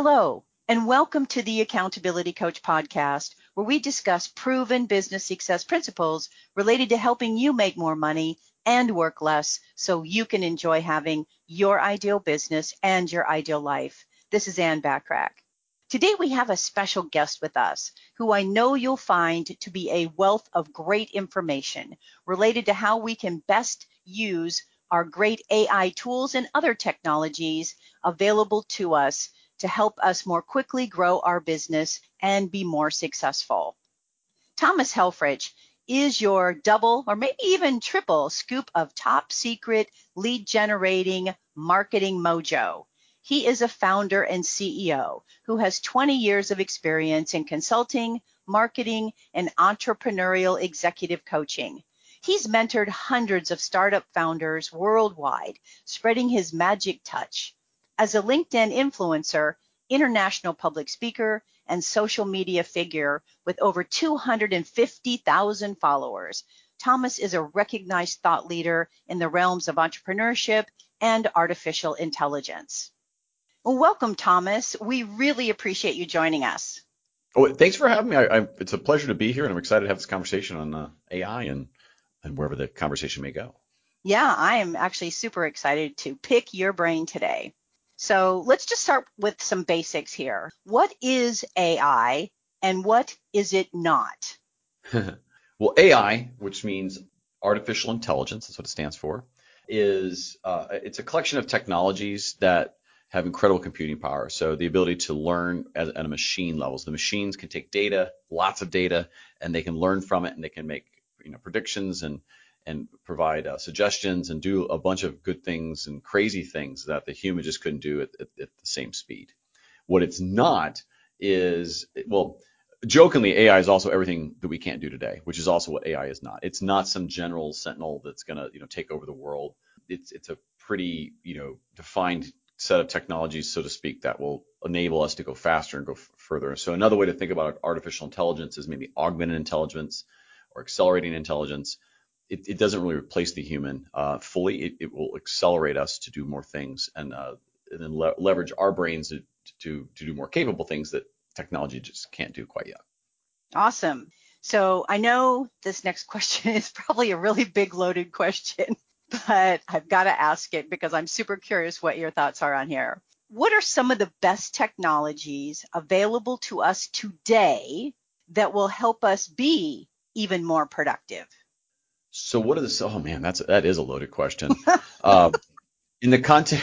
Hello, and welcome to the Accountability Coach podcast, where we discuss proven business success principles related to helping you make more money and work less so you can enjoy having your ideal business and your ideal life. This is Anne Bachrach. Today we have a special guest with us who I know you'll find to be a wealth of great information related to how we can best use our great AI tools and other technologies available to us to help us more quickly grow our business and be more successful. Thomas Helfrich is your double or maybe even triple scoop of top secret lead generating marketing mojo. He is a founder and CEO who has 20 years of experience in consulting, marketing, and entrepreneurial executive coaching. He's mentored hundreds of startup founders worldwide, spreading his magic touch. As a LinkedIn influencer, international public speaker, and social media figure with over 250,000 followers, Thomas is a recognized thought leader in the realms of entrepreneurship and artificial intelligence. Well, welcome, Thomas. We really appreciate you joining us. Oh, thanks for having me. I, I, it's a pleasure to be here, and I'm excited to have this conversation on uh, AI and and wherever the conversation may go. Yeah, I am actually super excited to pick your brain today. So let's just start with some basics here. What is AI and what is it not? well, AI, which means artificial intelligence, that's what it stands for, is uh, it's a collection of technologies that have incredible computing power. So the ability to learn at, at a machine level. So the machines can take data, lots of data, and they can learn from it, and they can make you know predictions and and provide uh, suggestions and do a bunch of good things and crazy things that the human just couldn't do at, at, at the same speed. What it's not is well, jokingly, AI is also everything that we can't do today, which is also what AI is not. It's not some general sentinel that's going to you know take over the world. It's it's a pretty you know defined set of technologies, so to speak, that will enable us to go faster and go f- further. So another way to think about artificial intelligence is maybe augmented intelligence or accelerating intelligence. It, it doesn't really replace the human uh, fully. It, it, will accelerate us to do more things and, uh, and then le- leverage our brains to, to, to do more capable things that technology just can't do quite yet. Awesome. So I know this next question is probably a really big loaded question, but I've got to ask it because I'm super curious what your thoughts are on here. What are some of the best technologies available to us today that will help us be even more productive? So what are the oh man, that's that is a loaded question. um, in the content,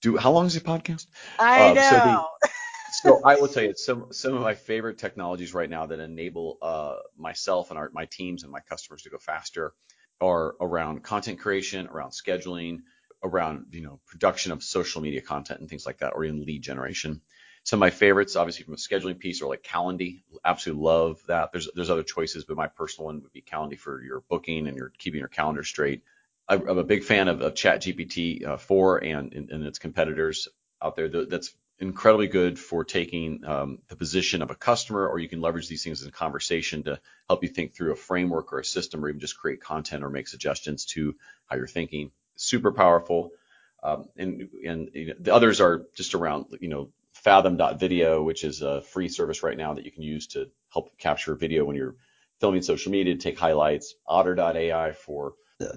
do how long is the podcast? I know. So, the, so, I will tell you some some of my favorite technologies right now that enable uh, myself and our, my teams and my customers to go faster are around content creation, around scheduling, around you know production of social media content and things like that, or in lead generation. Some of my favorites, obviously from a scheduling piece, are like Calendly. Absolutely love that. There's there's other choices, but my personal one would be Calendly for your booking and your keeping your calendar straight. I'm a big fan of, of ChatGPT uh, 4 and, and, and its competitors out there. That's incredibly good for taking um, the position of a customer, or you can leverage these things in conversation to help you think through a framework or a system, or even just create content or make suggestions to how you're thinking. Super powerful. Um, and and you know, the others are just around, you know, Fathom.video, which is a free service right now that you can use to help capture video when you're filming social media, take highlights. Otter.ai for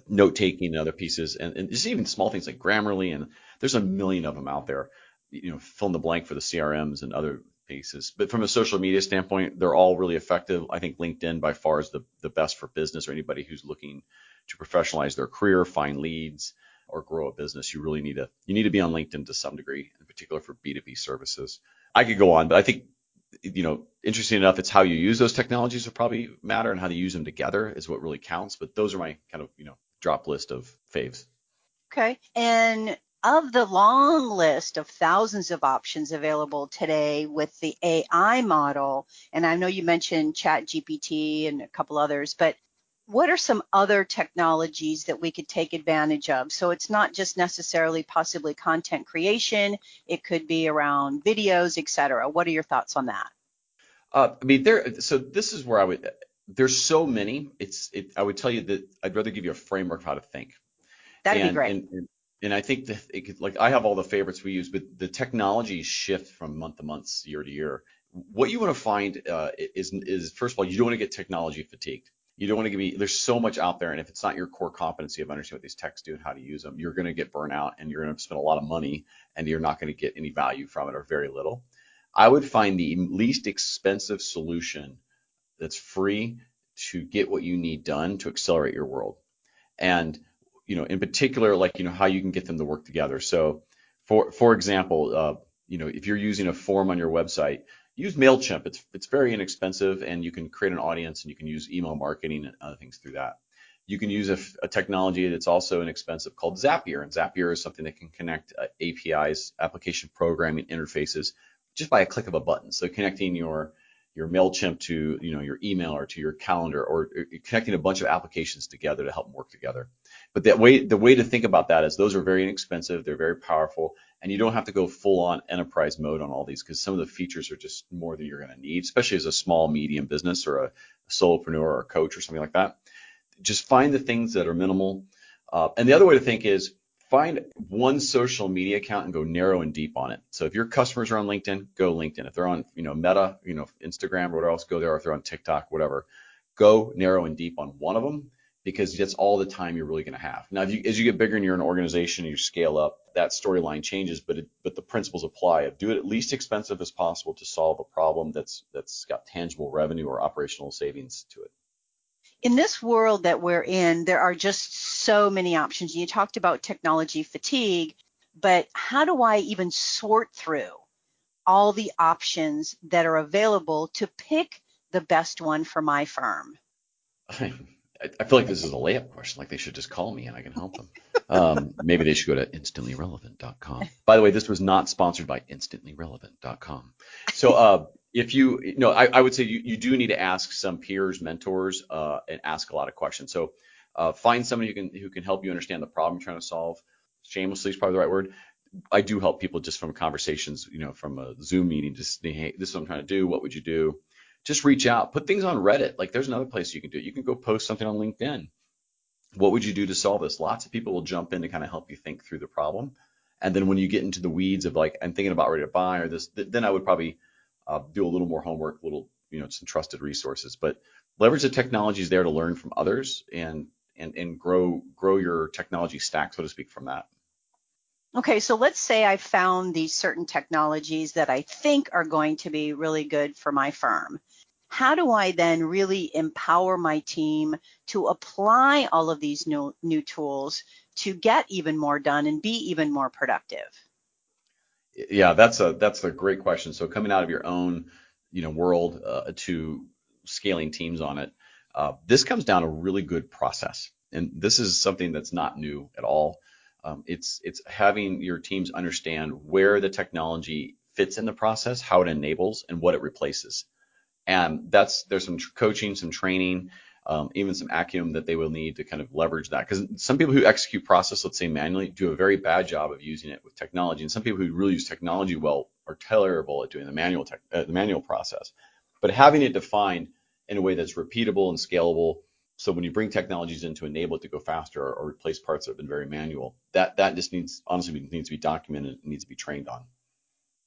note taking and other pieces, and, and just even small things like Grammarly, and there's a million of them out there. You know, fill in the blank for the CRMs and other pieces. But from a social media standpoint, they're all really effective. I think LinkedIn by far is the, the best for business or anybody who's looking to professionalize their career, find leads, or grow a business, you really need to you need to be on LinkedIn to some degree, in particular for B2B services. I could go on, but I think you know, interesting enough, it's how you use those technologies will probably matter and how to use them together is what really counts. But those are my kind of, you know, drop list of faves. Okay. And of the long list of thousands of options available today with the AI model, and I know you mentioned ChatGPT and a couple others, but what are some other technologies that we could take advantage of? So it's not just necessarily possibly content creation, it could be around videos, et cetera. What are your thoughts on that? Uh, I mean, there. So this is where I would. There's so many. It's. It, I would tell you that I'd rather give you a framework of how to think. That'd and, be great. And, and, and I think that it could, like I have all the favorites we use, but the technology shift from month to month, year to year. What you want to find uh, is is first of all, you don't want to get technology fatigued. You don't want to be there's so much out there, and if it's not your core competency of understanding what these techs do and how to use them, you're going to get burnt out and you're going to spend a lot of money and you're not going to get any value from it or very little. I would find the least expensive solution that's free to get what you need done to accelerate your world. And you know, in particular, like you know how you can get them to work together. So, for for example, uh, you know, if you're using a form on your website, use Mailchimp. It's it's very inexpensive, and you can create an audience, and you can use email marketing and other things through that. You can use a, a technology that's also inexpensive called Zapier, and Zapier is something that can connect uh, APIs, application programming interfaces, just by a click of a button. So connecting your your Mailchimp to you know your email or to your calendar, or connecting a bunch of applications together to help them work together. But that way, the way to think about that is those are very inexpensive, they're very powerful, and you don't have to go full on enterprise mode on all these because some of the features are just more than you're going to need, especially as a small, medium business or a, solopreneur or a coach or something like that. Just find the things that are minimal. Uh, and the other way to think is find one social media account and go narrow and deep on it. So if your customers are on LinkedIn, go LinkedIn. If they're on, you know, Meta, you know, Instagram or whatever else, go there. If they're on TikTok, whatever, go narrow and deep on one of them because that's all the time you're really going to have. Now, you, as you get bigger and you're an organization and you scale up, that storyline changes, but it, but the principles apply of do it at least expensive as possible to solve a problem that's that's got tangible revenue or operational savings to it. In this world that we're in, there are just so many options. You talked about technology fatigue, but how do I even sort through all the options that are available to pick the best one for my firm? I feel like this is a layup question. Like they should just call me and I can help them. Um, maybe they should go to instantlyrelevant.com. By the way, this was not sponsored by instantlyrelevant.com. So uh, if you, you know, I, I would say you, you do need to ask some peers, mentors, uh, and ask a lot of questions. So uh, find somebody who can who can help you understand the problem you're trying to solve. Shamelessly is probably the right word. I do help people just from conversations, you know, from a Zoom meeting, just hey, this is what I'm trying to do. What would you do? just reach out, put things on Reddit. Like there's another place you can do it. You can go post something on LinkedIn. What would you do to solve this? Lots of people will jump in to kind of help you think through the problem. And then when you get into the weeds of like, I'm thinking about ready to buy or this, th- then I would probably uh, do a little more homework, little, you know, some trusted resources. But leverage the technologies there to learn from others and and and grow grow your technology stack, so to speak, from that. Okay, so let's say I found these certain technologies that I think are going to be really good for my firm how do I then really empower my team to apply all of these new, new tools to get even more done and be even more productive? Yeah, that's a that's a great question. So coming out of your own, you know, world uh, to scaling teams on it, uh, this comes down to a really good process, and this is something that's not new at all. Um, it's it's having your teams understand where the technology fits in the process, how it enables, and what it replaces. And that's there's some coaching, some training, um, even some acumen that they will need to kind of leverage that. Because some people who execute process, let's say manually, do a very bad job of using it with technology, and some people who really use technology well are terrible at doing the manual tech, uh, the manual process. But having it defined in a way that's repeatable and scalable, so when you bring technologies in to enable it to go faster or, or replace parts that have been very manual, that that just needs honestly needs to be documented needs to be trained on.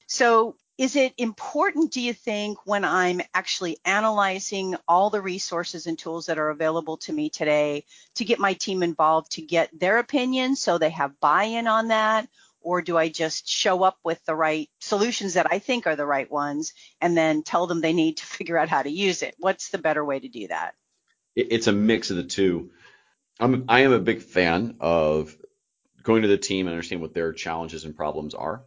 So is it important, do you think, when I'm actually analyzing all the resources and tools that are available to me today to get my team involved to get their opinion so they have buy in on that? Or do I just show up with the right solutions that I think are the right ones and then tell them they need to figure out how to use it? What's the better way to do that? It's a mix of the two. I'm, I am a big fan of going to the team and understanding what their challenges and problems are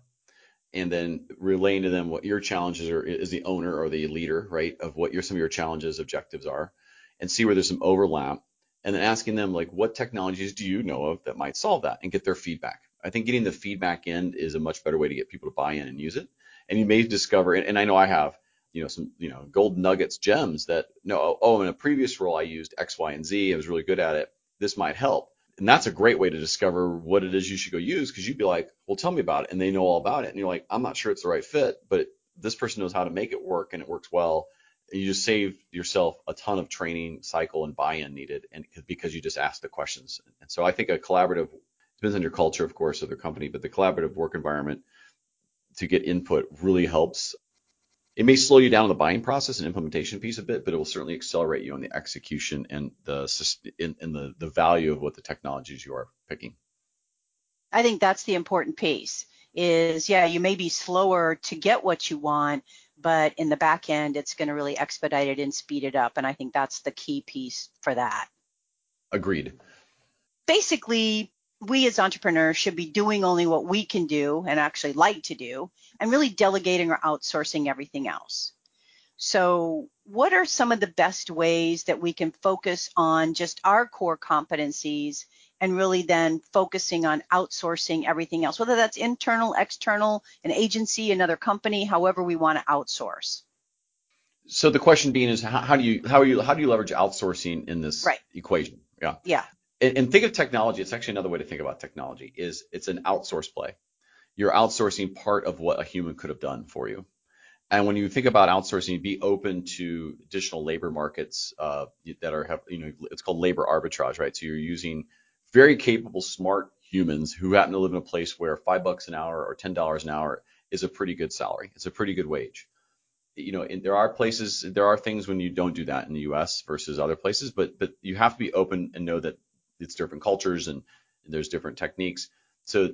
and then relaying to them what your challenges are as the owner or the leader, right, of what your some of your challenges, objectives are, and see where there's some overlap, and then asking them like, what technologies do you know of that might solve that, and get their feedback. I think getting the feedback in is a much better way to get people to buy in and use it. And you may discover, and, and I know I have, you know, some, you know, gold nuggets, gems that no, oh, oh in a previous role I used X, Y, and Z. I was really good at it. This might help and that's a great way to discover what it is you should go use because you'd be like, well, tell me about it. And they know all about it. And you're like, I'm not sure it's the right fit, but this person knows how to make it work and it works well. And you just save yourself a ton of training cycle and buy-in needed and because you just ask the questions. And so I think a collaborative depends on your culture, of course, of the company, but the collaborative work environment to get input really helps. It may slow you down in the buying process and implementation piece a bit, but it will certainly accelerate you on the execution and the in, in the, the value of what the technologies you are picking. I think that's the important piece is yeah, you may be slower to get what you want, but in the back end, it's going to really expedite it and speed it up. And I think that's the key piece for that. Agreed. Basically, we as entrepreneurs should be doing only what we can do and actually like to do and really delegating or outsourcing everything else. So, what are some of the best ways that we can focus on just our core competencies and really then focusing on outsourcing everything else, whether that's internal, external, an agency, another company, however we want to outsource? So the question being is how, how do you how are you how do you leverage outsourcing in this right. equation? Yeah. Yeah and, and think of technology. It's actually another way to think about technology. Is it's an outsource play. You're outsourcing part of what a human could have done for you. And when you think about outsourcing, be open to additional labor markets uh, that are have you know it's called labor arbitrage, right? So you're using very capable, smart humans who happen to live in a place where five bucks an hour or ten dollars an hour is a pretty good salary. It's a pretty good wage. You know, there are places, there are things when you don't do that in the U.S. versus other places, but but you have to be open and know that it's different cultures and, and there's different techniques. So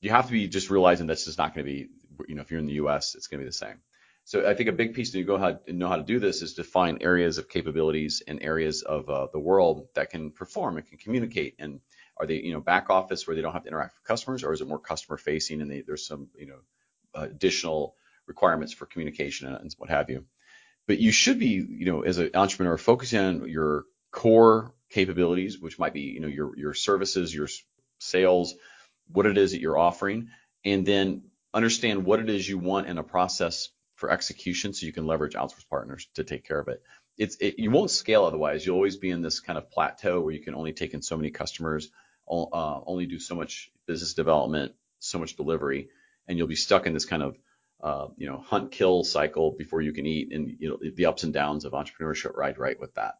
you have to be just realizing that's just not going to be, you know, if you're in the U.S., it's going to be the same. So I think a big piece to go know how to do this is to find areas of capabilities and areas of uh, the world that can perform and can communicate. And are they, you know, back office where they don't have to interact with customers, or is it more customer facing and they, there's some, you know, additional requirements for communication and what have you. But you should be, you know, as an entrepreneur, focusing on your core capabilities, which might be, you know, your your services, your sales, what it is that you're offering, and then understand what it is you want in a process for execution so you can leverage outsource partners to take care of it. It's it, you won't scale otherwise. You'll always be in this kind of plateau where you can only take in so many customers, uh, only do so much business development, so much delivery, and you'll be stuck in this kind of uh, you know hunt kill cycle before you can eat, and you know the ups and downs of entrepreneurship ride right with that.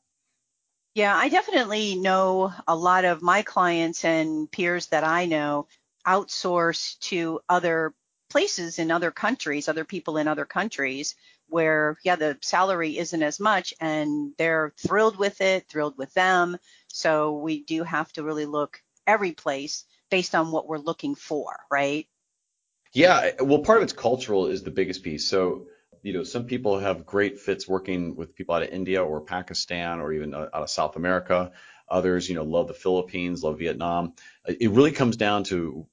Yeah, I definitely know a lot of my clients and peers that I know outsource to other places in other countries, other people in other countries where, yeah, the salary isn't as much and they're thrilled with it, thrilled with them. So we do have to really look every place based on what we're looking for, right? Yeah, well, part of it's cultural is the biggest piece. So you know, some people have great fits working with people out of India or Pakistan or even uh, out of South America. Others, you know, love the Philippines, love Vietnam. It really comes down to,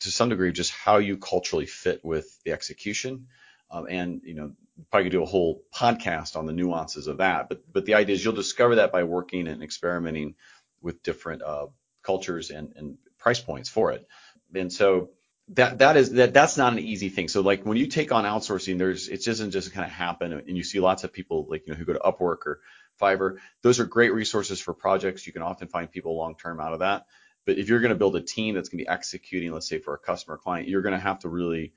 to some degree, just how you culturally fit with the execution. Um, and you know, probably could do a whole podcast on the nuances of that. But but the idea is you'll discover that by working and experimenting with different uh, cultures and, and price points for it. And so that that is that that's not an easy thing. So like when you take on outsourcing, there's it doesn't just kind of happen, and you see lots of people like you know who go to Upwork or Fiverr. Those are great resources for projects. You can often find people long term out of that. But if you're going to build a team that's going to be executing, let's say for a customer client, you're going to have to really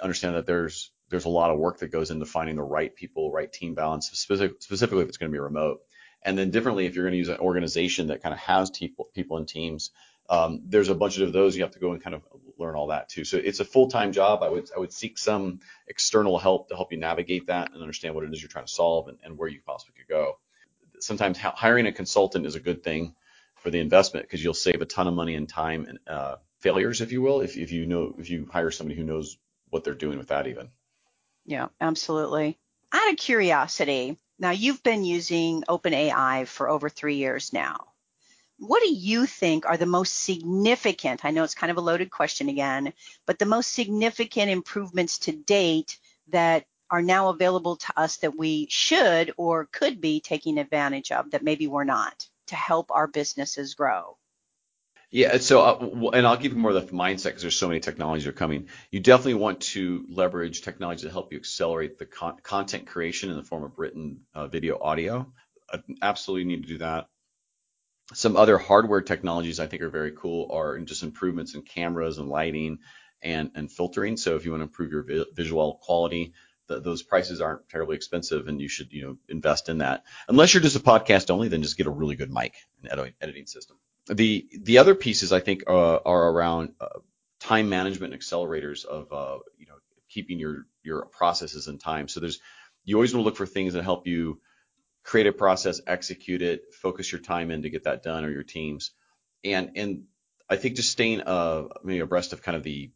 understand that there's there's a lot of work that goes into finding the right people, right team balance, specific, specifically if it's going to be remote. And then differently, if you're going to use an organization that kind of has people people in teams um, there's a bunch of those you have to go and kind of learn all that too. So it's a full-time job. I would I would seek some external help to help you navigate that and understand what it is you're trying to solve and, and where you possibly could go. Sometimes hiring a consultant is a good thing for the investment because you'll save a ton of money and time and uh, failures, if you will, if, if you know if you hire somebody who knows what they're doing with that even. Yeah, absolutely. Out of curiosity, now you've been using OpenAI for over three years now what do you think are the most significant? I know it's kind of a loaded question again, but the most significant improvements to date that are now available to us that we should or could be taking advantage of that maybe we're not to help our businesses grow? Yeah, so uh, and I'll give you more of the mindset because there's so many technologies that are coming. You definitely want to leverage technology to help you accelerate the con- content creation in the form of written, uh, video, audio. Uh, absolutely need to do that. Some other hardware technologies I think are very cool are just improvements in cameras and lighting and, and filtering. So if you want to improve your vi- visual quality, the, those prices aren't terribly expensive and you should, you know, invest in that. Unless you're just a podcast only, then just get a really good mic and ed- editing system. The the other pieces I think uh, are around uh, time management and accelerators of uh, you know keeping your your processes in time. So there's you always want to look for things that help you create a process, execute it, focus your time in to get that done or your teams. And and I think just staying uh maybe abreast of kind of the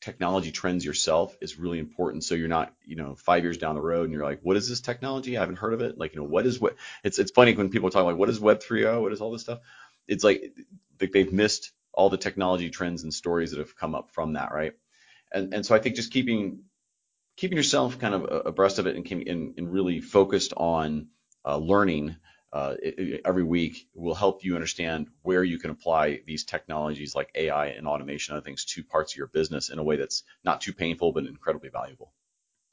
technology trends yourself is really important. So you're not, you know, five years down the road and you're like, what is this technology? I haven't heard of it. Like, you know, what is what? It's it's funny when people talk like, what is Web 3.0? What is all this stuff? It's like they've missed all the technology trends and stories that have come up from that, right? And and so I think just keeping keeping yourself kind of abreast of it and and, and really focused on uh, learning uh, every week will help you understand where you can apply these technologies like AI and automation other things to parts of your business in a way that's not too painful but incredibly valuable.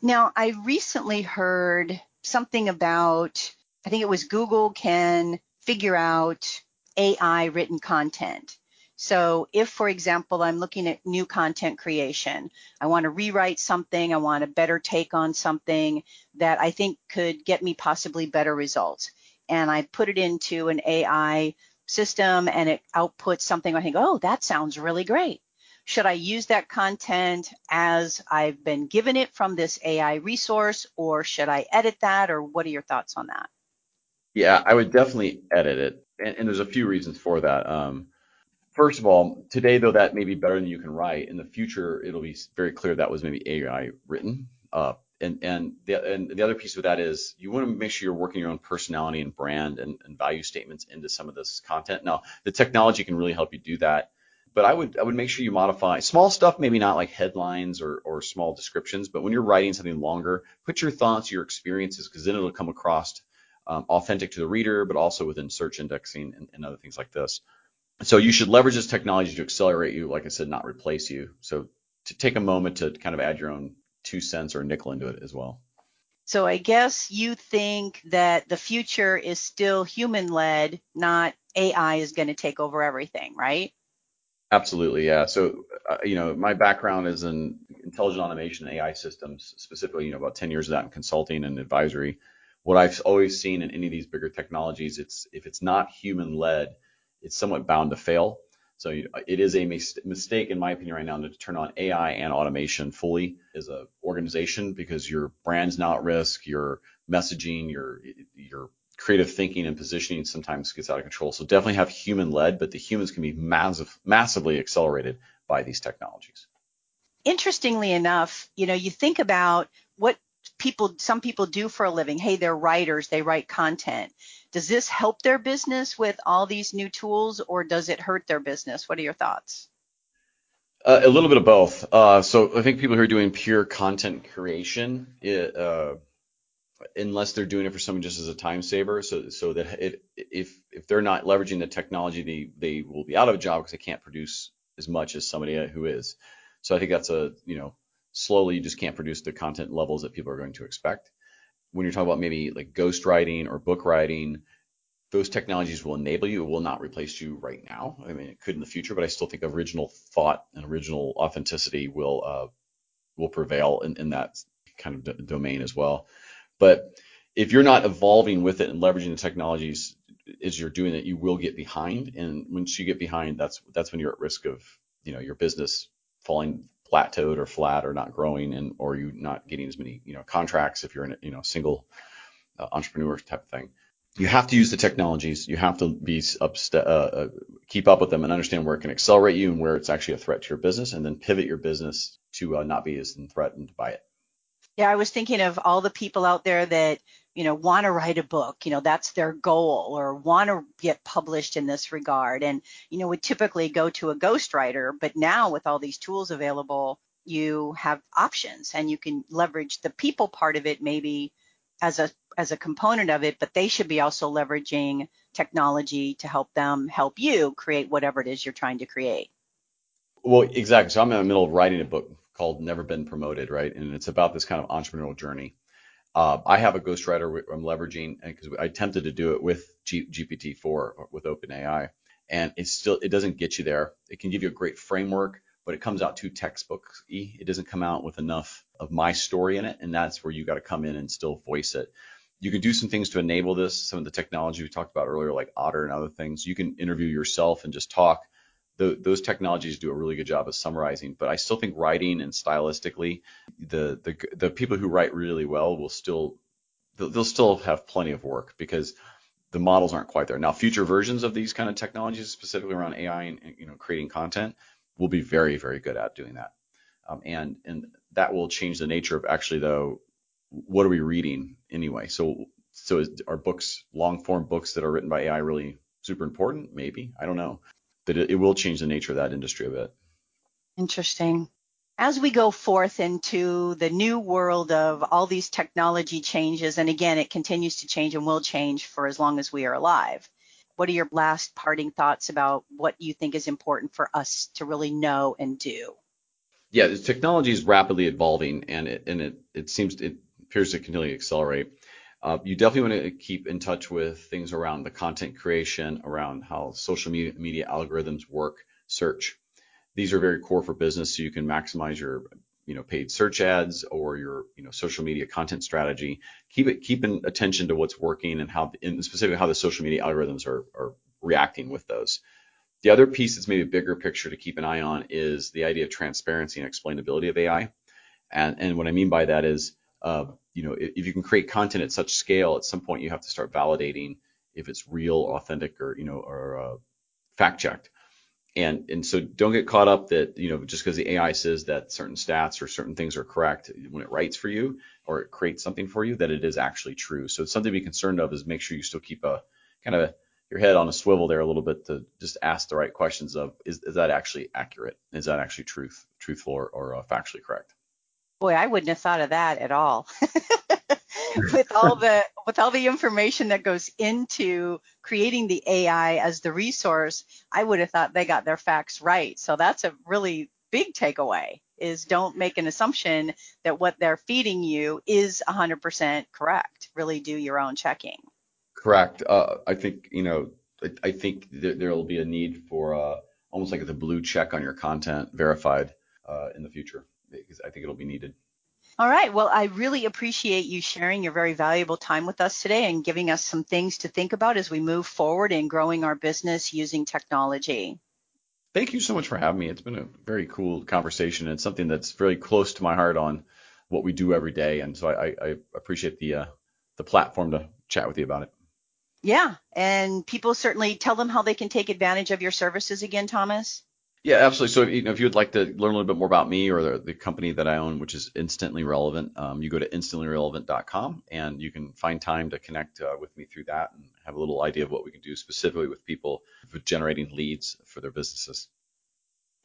Now, I recently heard something about, I think it was Google can figure out AI written content. So if, for example, I'm looking at new content creation, I want to rewrite something, I want a better take on something that I think could get me possibly better results and I put it into an AI system and it outputs something I think, oh, that sounds really great. Should I use that content as I've been given it from this AI resource or should I edit that or what are your thoughts on that? Yeah, I would definitely edit it. And, and there's a few reasons for that. Um, first of all, today, though, that may be better than you can write. In the future, it'll be very clear that was maybe AI written. Uh, and and the and the other piece of that is you want to make sure you're working your own personality and brand and, and value statements into some of this content. Now, the technology can really help you do that, but I would I would make sure you modify small stuff, maybe not like headlines or or small descriptions, but when you're writing something longer, put your thoughts, your experiences, because then it'll come across um, authentic to the reader, but also within search indexing and, and other things like this. So you should leverage this technology to accelerate you, like I said, not replace you. So to take a moment to kind of add your own two cents or nickel into it as well. So I guess you think that the future is still human led, not AI is going to take over everything, right? Absolutely, yeah. So, uh, you know, my background is in intelligent automation and AI systems, specifically, you know, about 10 years of that in consulting and advisory. What I've always seen in any of these bigger technologies, it's if it's not human led, it's somewhat bound to fail. So it is a mistake, in my opinion, right now to turn on AI and automation fully as an organization because your brand's not at risk, your messaging, your your creative thinking and positioning sometimes gets out of control. So definitely have human led, but the humans can be massive, massively accelerated by these technologies. Interestingly enough, you know, you think about what people some people do for a living. Hey, they're writers, they write content. Does this help their business with all these new tools or does it hurt their business? What are your thoughts? Uh, a little bit of both. Uh, so I think people who are doing pure content creation, it, uh, unless they're doing it for someone just as a time saver, so so that it, if if they're not leveraging the technology, they they will be out of a job because they can't produce as much as somebody who is. So I think that's a you know slowly you just can't produce the content levels that people are going to expect when you're talking about maybe like ghostwriting or book writing, those technologies will enable you. It will not replace you right now. I mean, it could in the future, but I still think original thought and original authenticity will uh, will prevail in, in that kind of d- domain as well. But if you're not evolving with it and leveraging the technologies as you're doing it, you will get behind. And once you get behind, that's that's when you're at risk of you know your business falling plateaued or flat or not growing and or you not getting as many you know contracts if you're in a you know single uh, entrepreneur type thing. You have to use the technologies. You have to be up uh, uh, keep up with them and understand where it can accelerate you and where it's actually a threat to your business and then pivot your business to uh, not be as threatened by it. Yeah i was thinking of all the people out there that you know, want to write a book, you know, that's their goal or want to get published in this regard. And, you know, would typically go to a ghostwriter, but now with all these tools available, you have options and you can leverage the people part of it maybe as a as a component of it, but they should be also leveraging technology to help them help you create whatever it is you're trying to create. Well, exactly. So I'm in the middle of writing a book called Never Been Promoted, right? And it's about this kind of entrepreneurial journey. Uh, I have a ghostwriter I'm leveraging because I attempted to do it with G- GPT-4 with OpenAI, and it still it doesn't get you there. It can give you a great framework, but it comes out too textbooky. It doesn't come out with enough of my story in it, and that's where you got to come in and still voice it. you can do some things to enable this. Some of the technology we talked about earlier, like Otter and other things. You can interview yourself and just talk. The, those technologies do a really good job of summarizing, but I still think writing and stylistically, the the the people who write really well will still they'll, they'll still have plenty of work because the models aren't quite there. Now, future versions of these kind of technologies, specifically around AI and you know creating content, will be very very good at doing that, um, and and that will change the nature of actually though what are we reading anyway? So so is, are books long form books that are written by AI really super important? Maybe I don't know, but it, it will change the nature of that industry a bit. Interesting. As we go forth into the new world of all these technology changes, and again, it continues to change and will change for as long as we are alive. What are your last parting thoughts about what you think is important for us to really know and do? Yeah, the technology is rapidly evolving, and it and it it seems it appears to continually accelerate. Uh, you definitely want to keep in touch with things around the content creation, around how social media, media algorithms work, search. These are very core for business, so you can maximize your you know paid search ads or your you know social media content strategy. Keep it keep in attention to what's working and how in specifically how the social media algorithms are, are reacting with those. The other piece that's maybe a bigger picture to keep an eye on is the idea of transparency and explainability of AI. And, and what I mean by that is uh, you know, if, if you can create content at such scale, at some point you have to start validating if it's real, authentic, or you know, or uh, fact checked. And and so don't get caught up that you know just because the AI says that certain stats or certain things are correct when it writes for you or it creates something for you that it is actually true. So something to be concerned of is make sure you still keep a kind of a, your head on a swivel there a little bit to just ask the right questions of is, is that actually accurate? Is that actually truth, truthful or, or uh, factually correct? Boy, I wouldn't have thought of that at all. with all the with all the information that goes into creating the AI as the resource, I would have thought they got their facts right. So that's a really big takeaway is don't make an assumption that what they're feeding you is 100% correct. Really do your own checking. Correct. Uh, I think you know. I, I think there will be a need for uh, almost like the blue check on your content verified uh, in the future because I think it'll be needed. All right. Well, I really appreciate you sharing your very valuable time with us today and giving us some things to think about as we move forward in growing our business using technology. Thank you so much for having me. It's been a very cool conversation and something that's very close to my heart on what we do every day. And so I, I appreciate the uh, the platform to chat with you about it. Yeah, and people certainly tell them how they can take advantage of your services again, Thomas. Yeah, absolutely. So, you know, if you would like to learn a little bit more about me or the, the company that I own, which is Instantly Relevant, um, you go to instantlyrelevant.com and you can find time to connect uh, with me through that and have a little idea of what we can do specifically with people with generating leads for their businesses.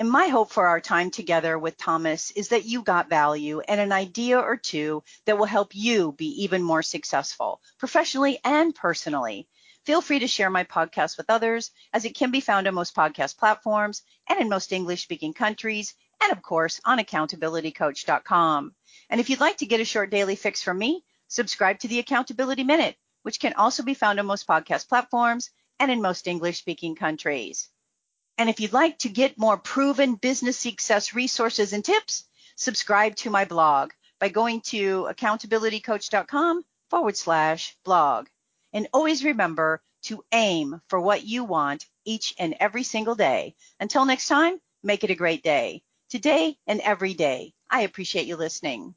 And my hope for our time together with Thomas is that you got value and an idea or two that will help you be even more successful professionally and personally. Feel free to share my podcast with others, as it can be found on most podcast platforms and in most English speaking countries, and of course on accountabilitycoach.com. And if you'd like to get a short daily fix from me, subscribe to the Accountability Minute, which can also be found on most podcast platforms and in most English speaking countries. And if you'd like to get more proven business success resources and tips, subscribe to my blog by going to accountabilitycoach.com forward slash blog. And always remember to aim for what you want each and every single day. Until next time, make it a great day. Today and every day. I appreciate you listening.